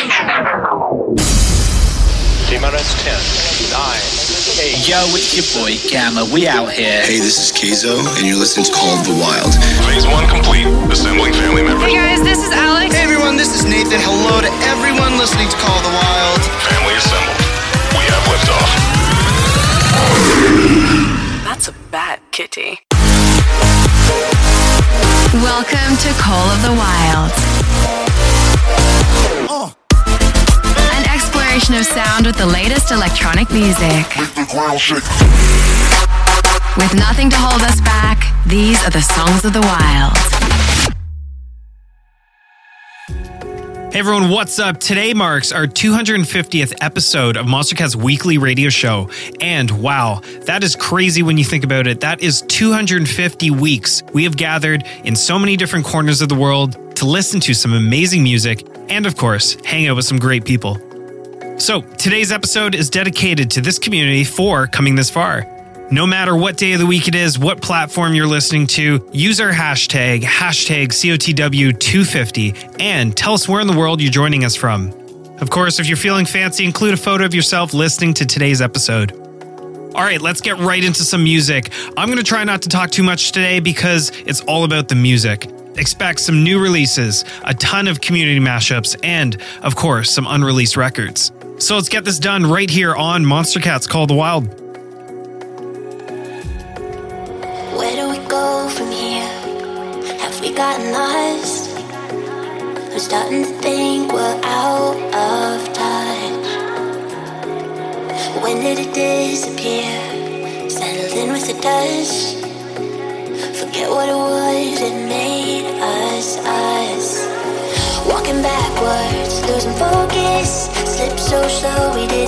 T-minus 10, 9, Yo, it's your boy Gamma. We out here. Hey, this is Kizo, and you're listening to Call of the Wild. Phase one complete. Assembling family members. Hey guys, this is Alex. Hey everyone, this is Nathan. Hello to everyone listening to Call of the Wild. Family assembled. We have liftoff. That's a bad kitty. Welcome to Call of the Wild. An exploration of sound with the latest electronic music. With nothing to hold us back, these are the songs of the wild. Hey everyone, what's up? Today marks our 250th episode of Monstercat's weekly radio show. And wow, that is crazy when you think about it. That is 250 weeks we have gathered in so many different corners of the world to listen to some amazing music and, of course, hang out with some great people. So, today's episode is dedicated to this community for coming this far. No matter what day of the week it is, what platform you're listening to, use our hashtag, hashtag COTW250, and tell us where in the world you're joining us from. Of course, if you're feeling fancy, include a photo of yourself listening to today's episode. All right, let's get right into some music. I'm going to try not to talk too much today because it's all about the music. Expect some new releases, a ton of community mashups, and, of course, some unreleased records. So let's get this done right here on Monstercat's Call the Wild. Where do we go from here? Have we gotten lost? I'm starting to think we're out of touch. When did it disappear? Settled in with the dust. Forget what it was so slow we didn't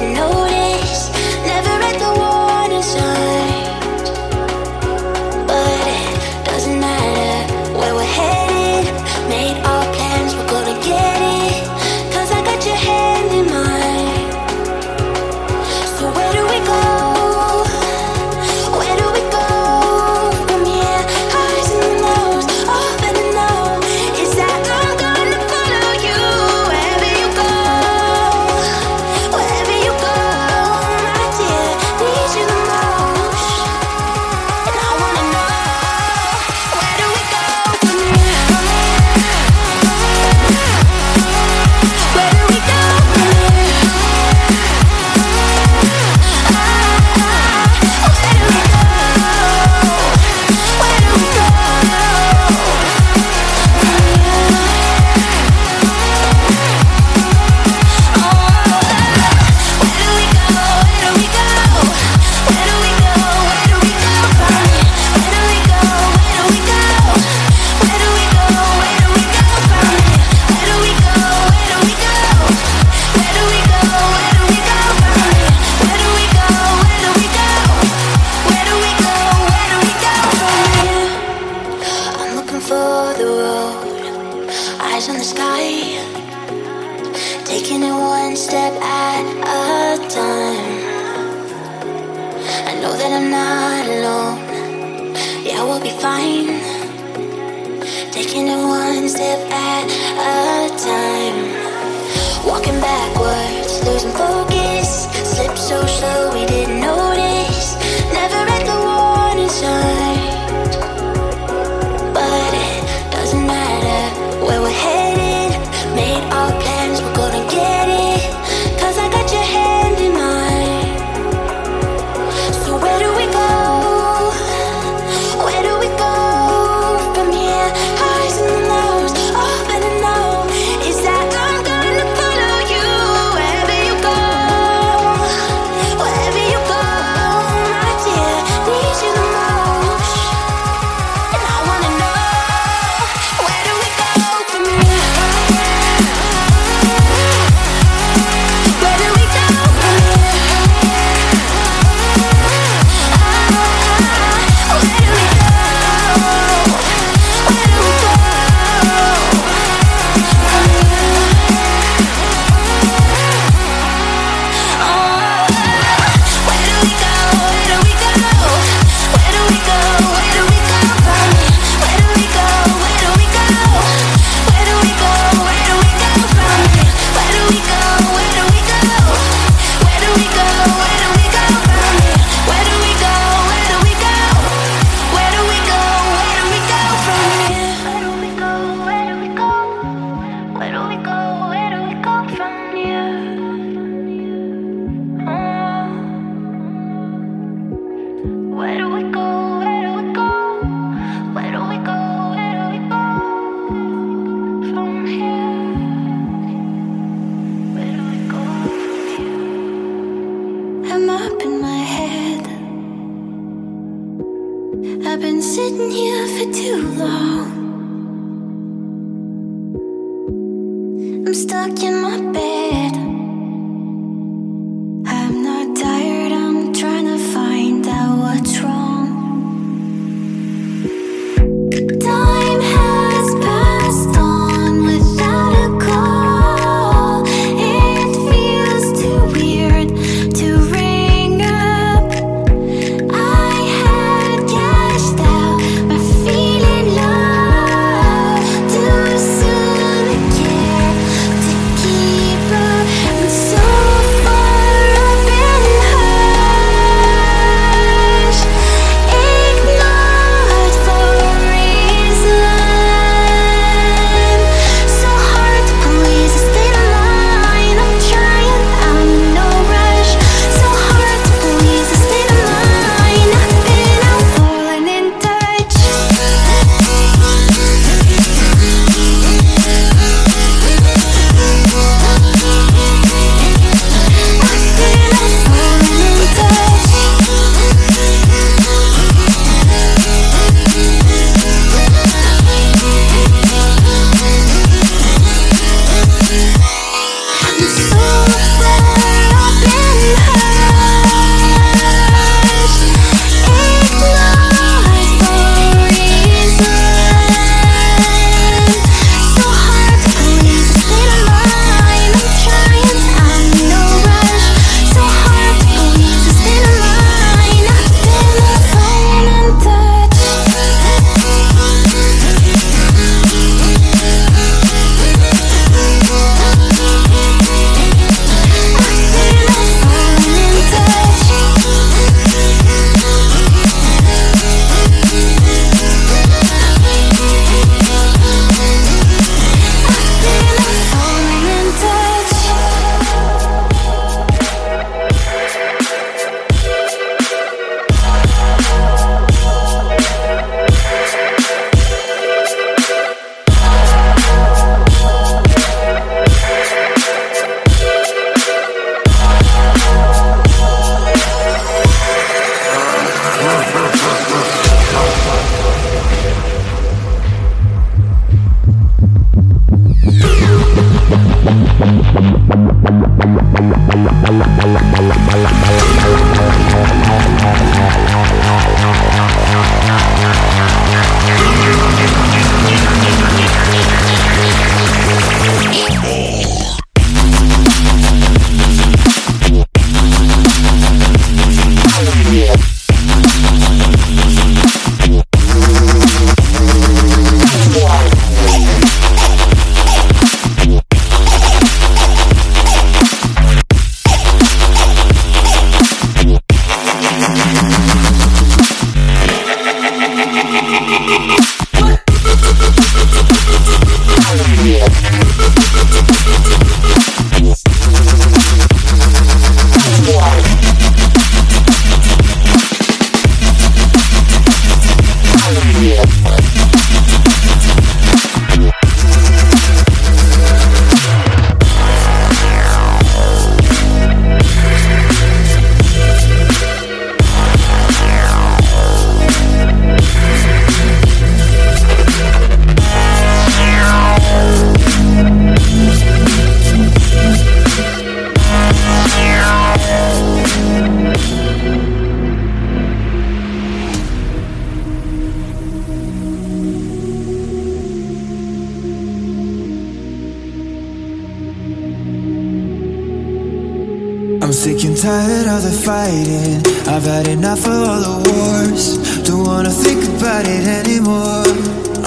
tired of the fighting. I've had enough of all the wars. Don't wanna think about it anymore.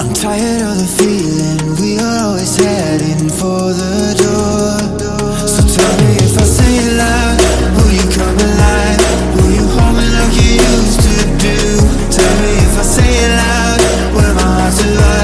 I'm tired of the feeling We are always heading for the door. So tell me if I say it loud Will you come alive? Will you hold me like you used to do? Tell me if I say it loud When my heart's alive.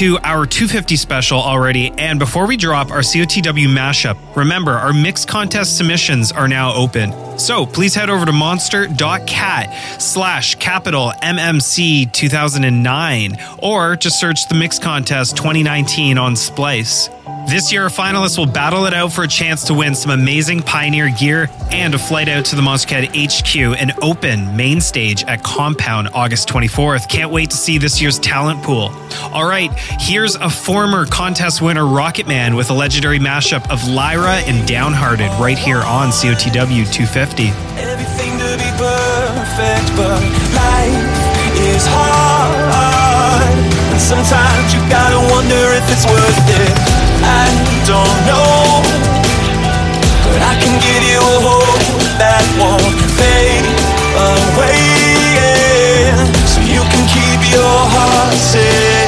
Into our 250 special already. And before we drop our COTW mashup, remember our mix contest submissions are now open. So please head over to monster.cat slash capital MMC 2009 or just search the mix contest 2019 on Splice. This year, our finalists will battle it out for a chance to win some amazing Pioneer gear and a flight out to the Monstercat HQ and open main stage at Compound August 24th. Can't wait to see this year's talent pool. All right, a former contest winner, Rocket Man, with a legendary mashup of Lyra and Downhearted right here on COTW 250. Everything to be perfect, but life is hard. And sometimes you gotta wonder if it's worth it. I don't know, but I can give you a hope that won't fade away. yeah. So you can keep your heart safe.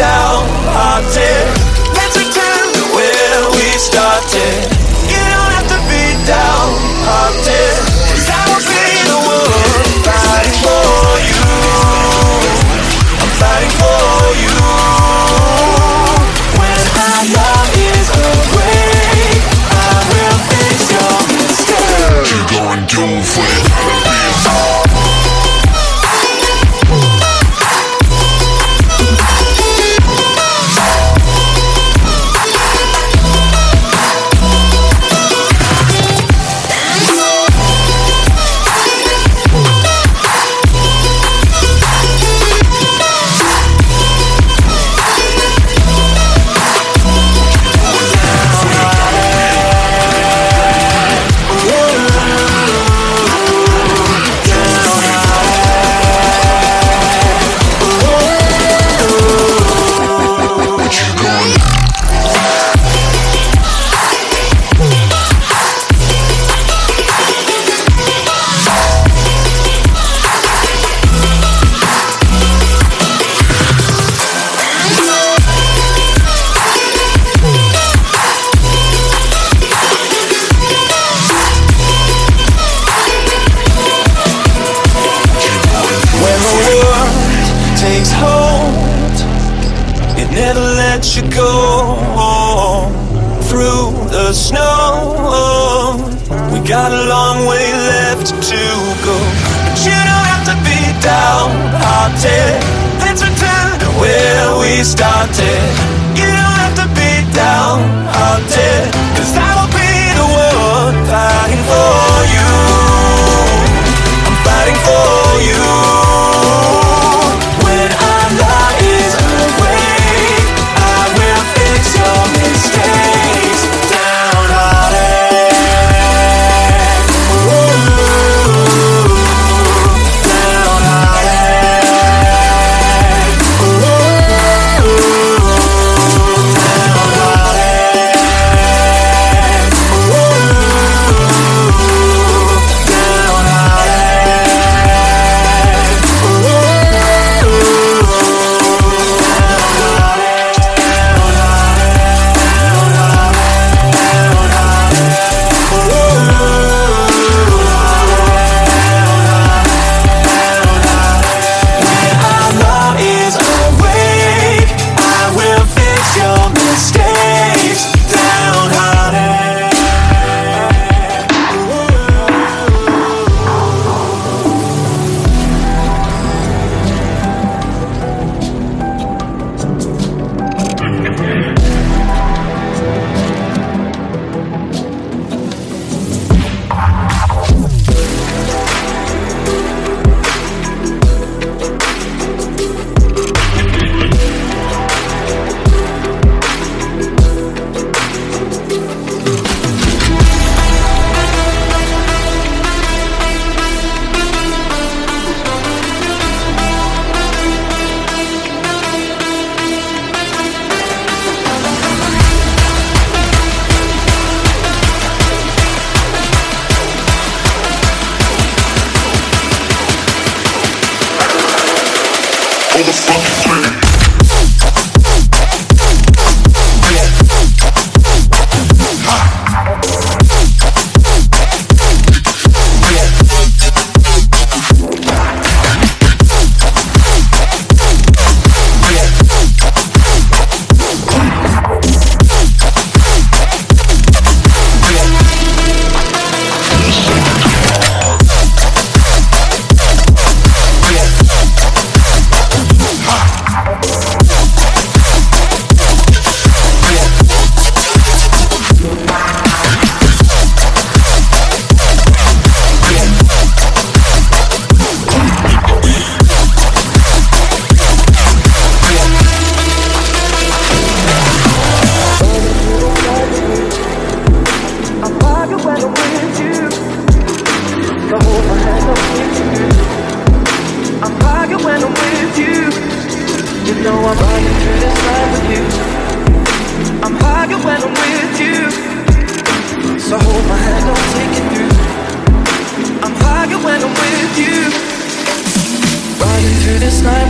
Downhearted. Let's return to where we started. You don't have to be downhearted.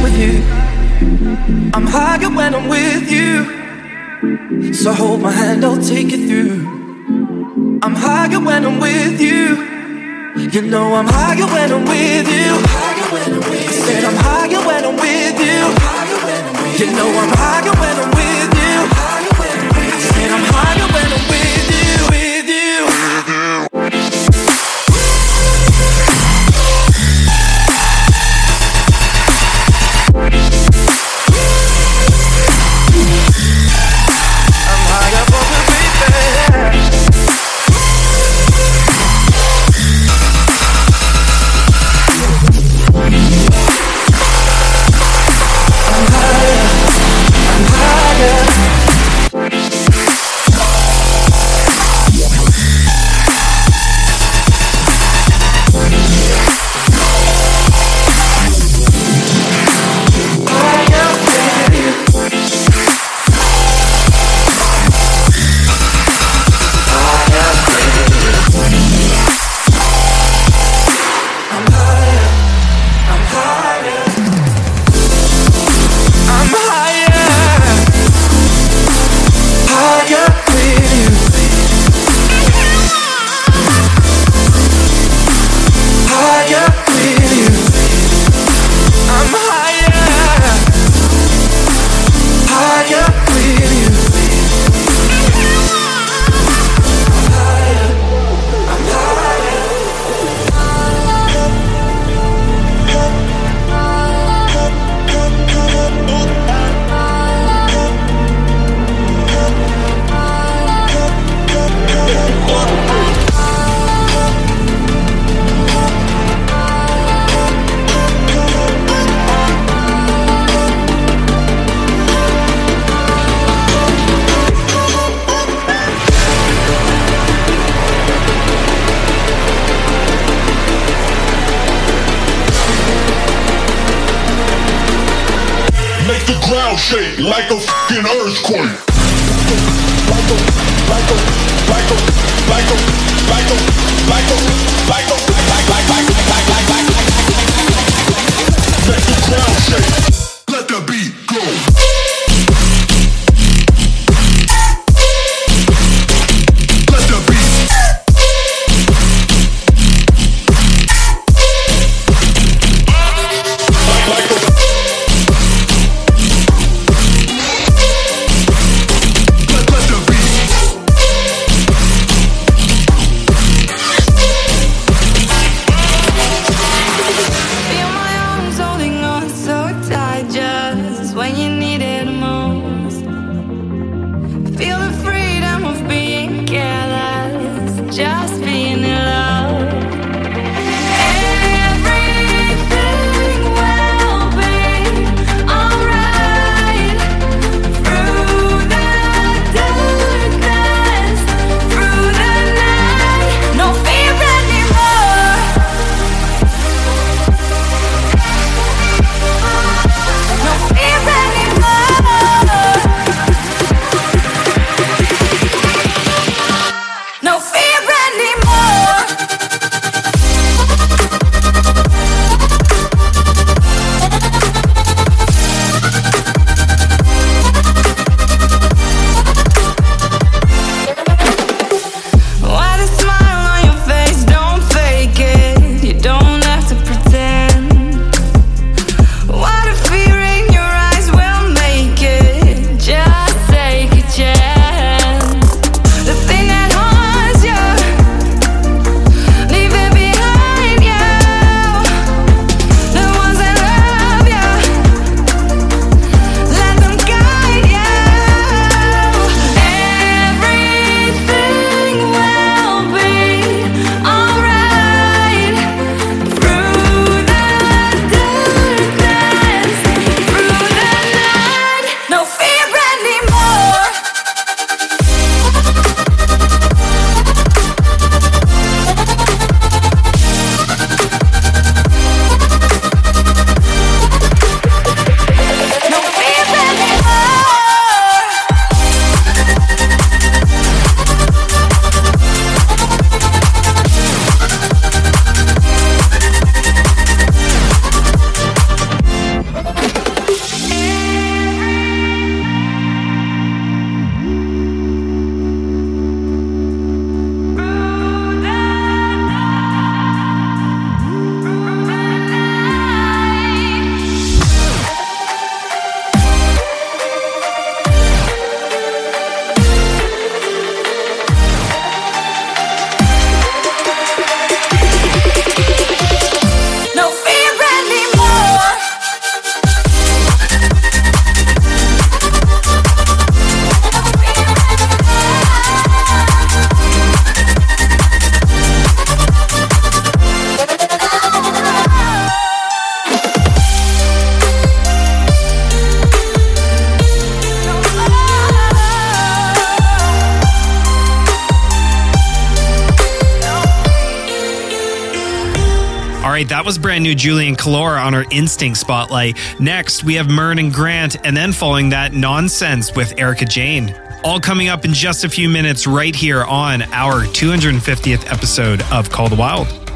Night with you. I'm higher when I'm with you. So hold my hand, I'll take you through. I'm higher when I'm with you. You know I'm higher when I'm with you. Said I'm higher when I'm with you. You know I'm higher when I'm with you. like a fucking earthquake. was brand new Julian Calora on our Instinct Spotlight. Next, we have Myrne and Grant, and then following that, Nonsense with Erica Jane. All coming up in just a few minutes right here on our 250th episode of Call the Wild.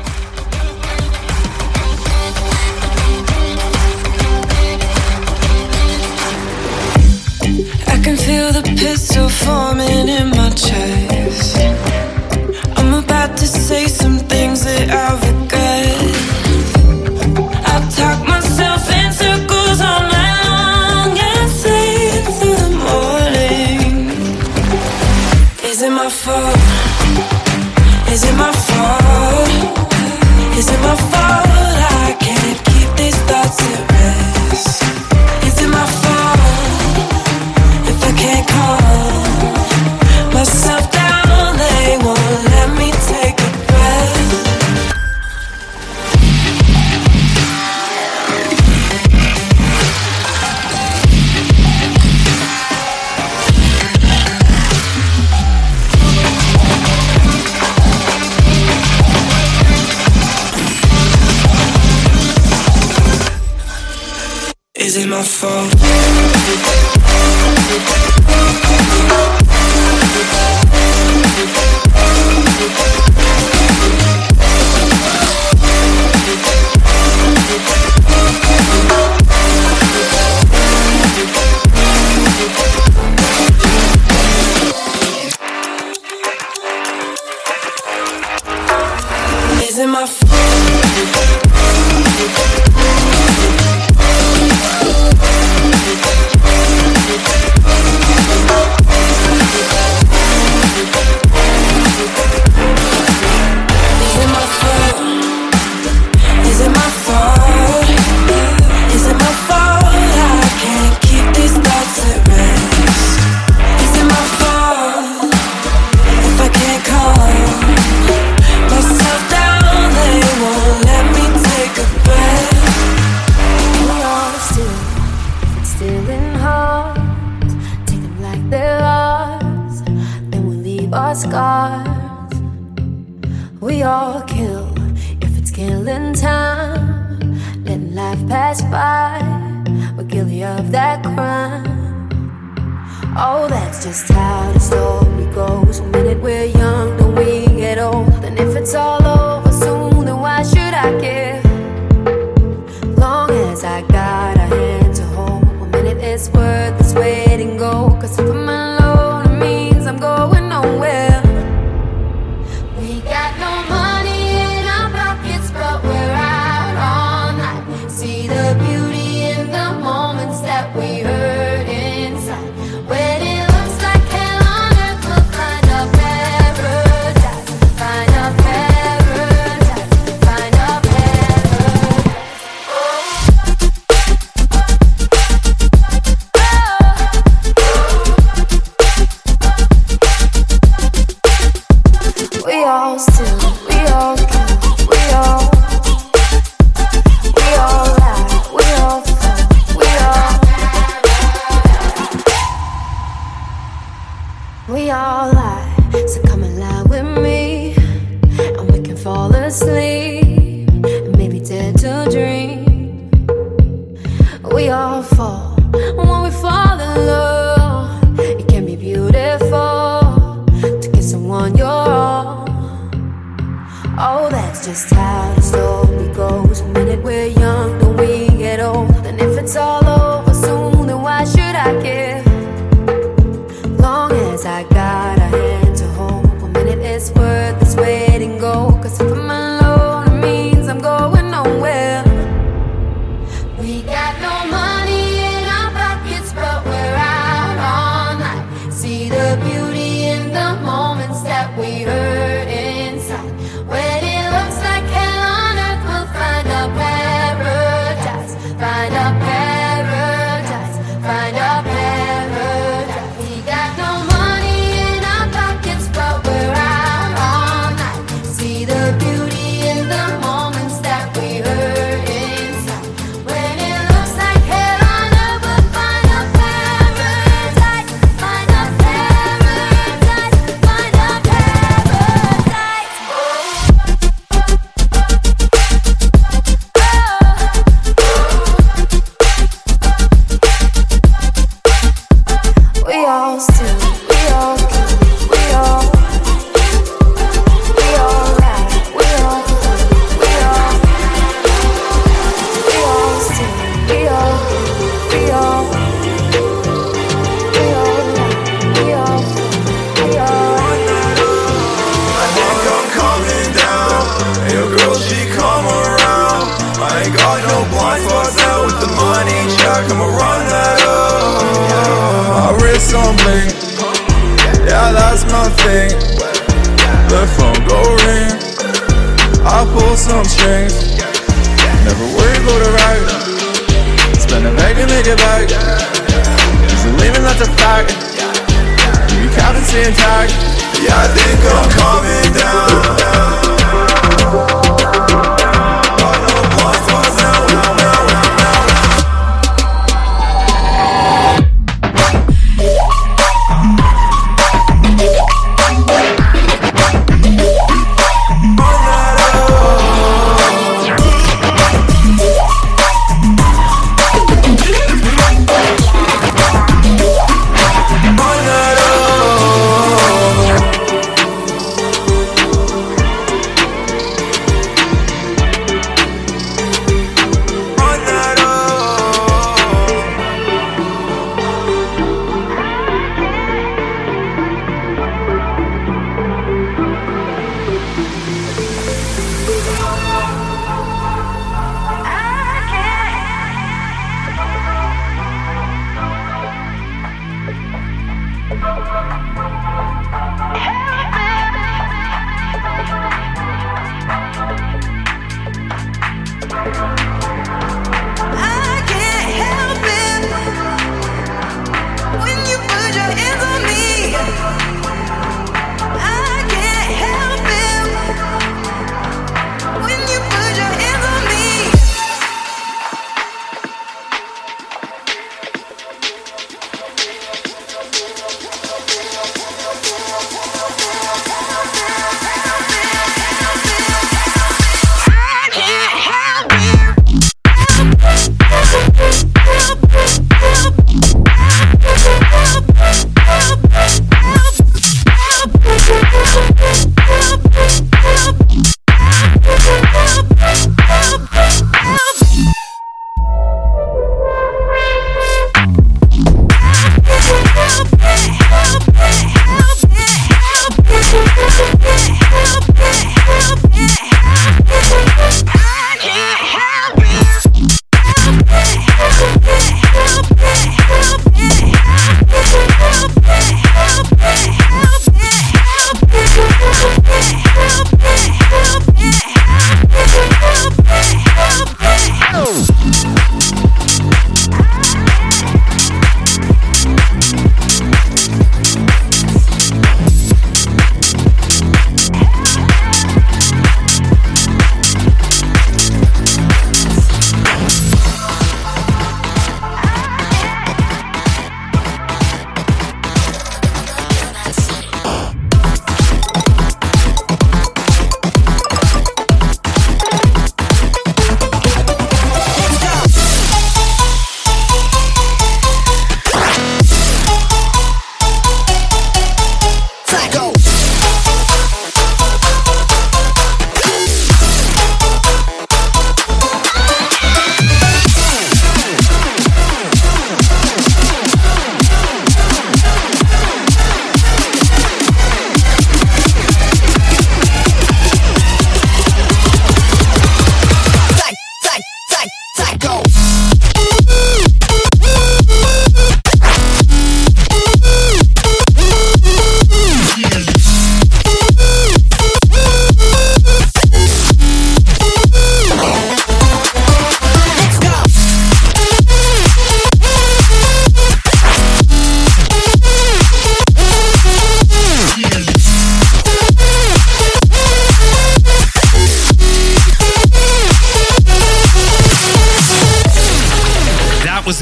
on blink. Yeah, that's my thing. The phone go ring. I pull some strings. Never worry, about the right. Spend a bag and make it back. Just leaving, that's a fact. You can't see intact. Yeah, I think I'm coming down.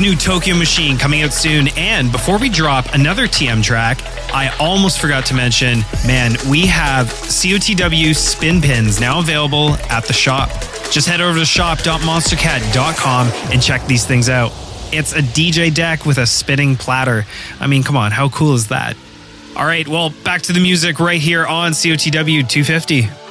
New Tokyo Machine coming out soon. And before we drop another TM track, I almost forgot to mention man, we have COTW spin pins now available at the shop. Just head over to shop.monstercat.com and check these things out. It's a DJ deck with a spinning platter. I mean, come on, how cool is that? All right, well, back to the music right here on COTW 250.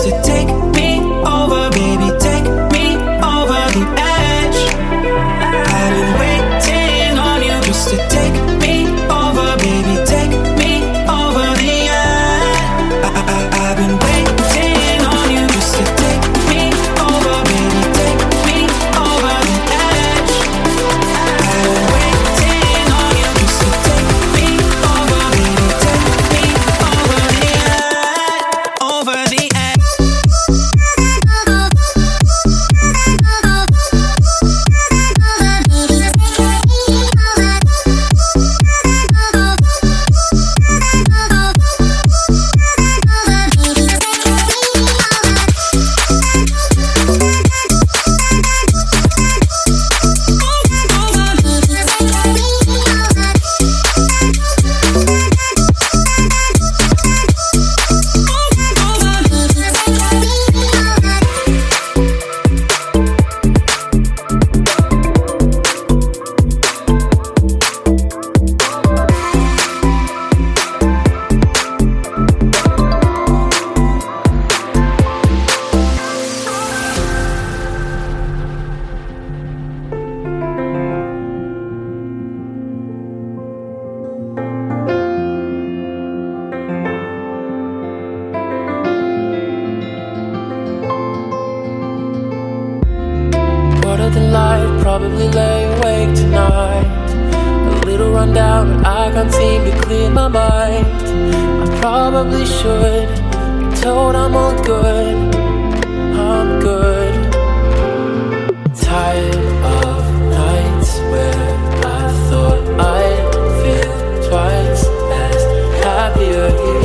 On you happier here.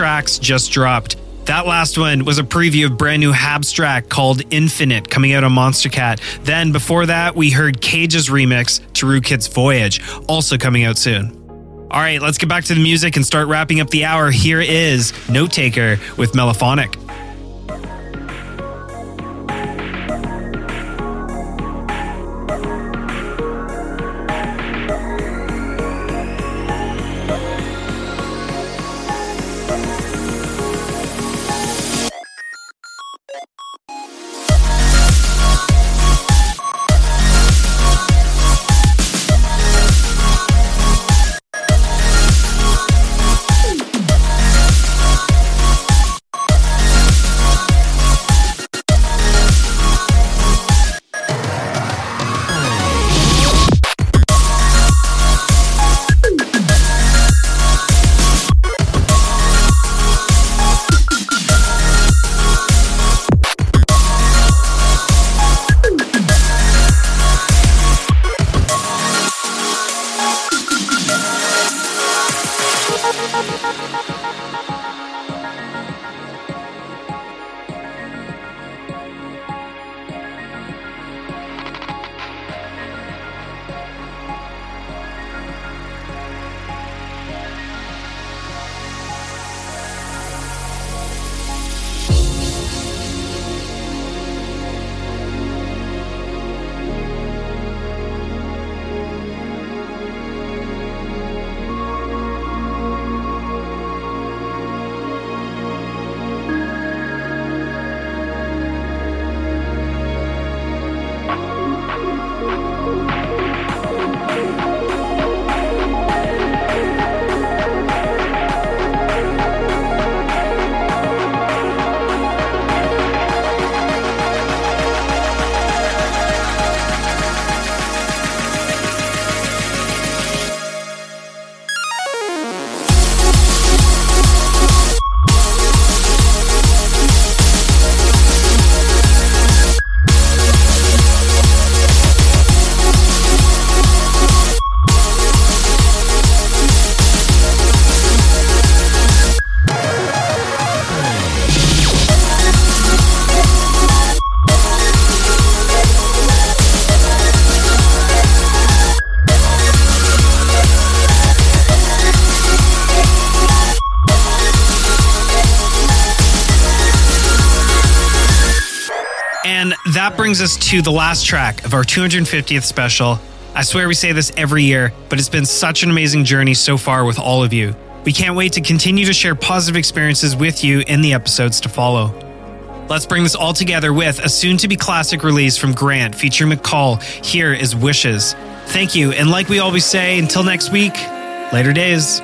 Tracks just dropped. That last one was a preview of brand new Habstrakt called Infinite coming out on Monstercat. Then before that, we heard Cage's remix to Rootkit's Voyage, also coming out soon. All right, let's get back to the music and start wrapping up the hour. Here is Notaker with Melophonic. Brings us to the last track of our 250th special. I swear we say this every year, but it's been such an amazing journey so far with all of you. We can't wait to continue to share positive experiences with you in the episodes to follow. Let's bring this all together with a soon to be classic release from Grant featuring McCall. Here is Wishes. Thank you, and like we always say, until next week, later days.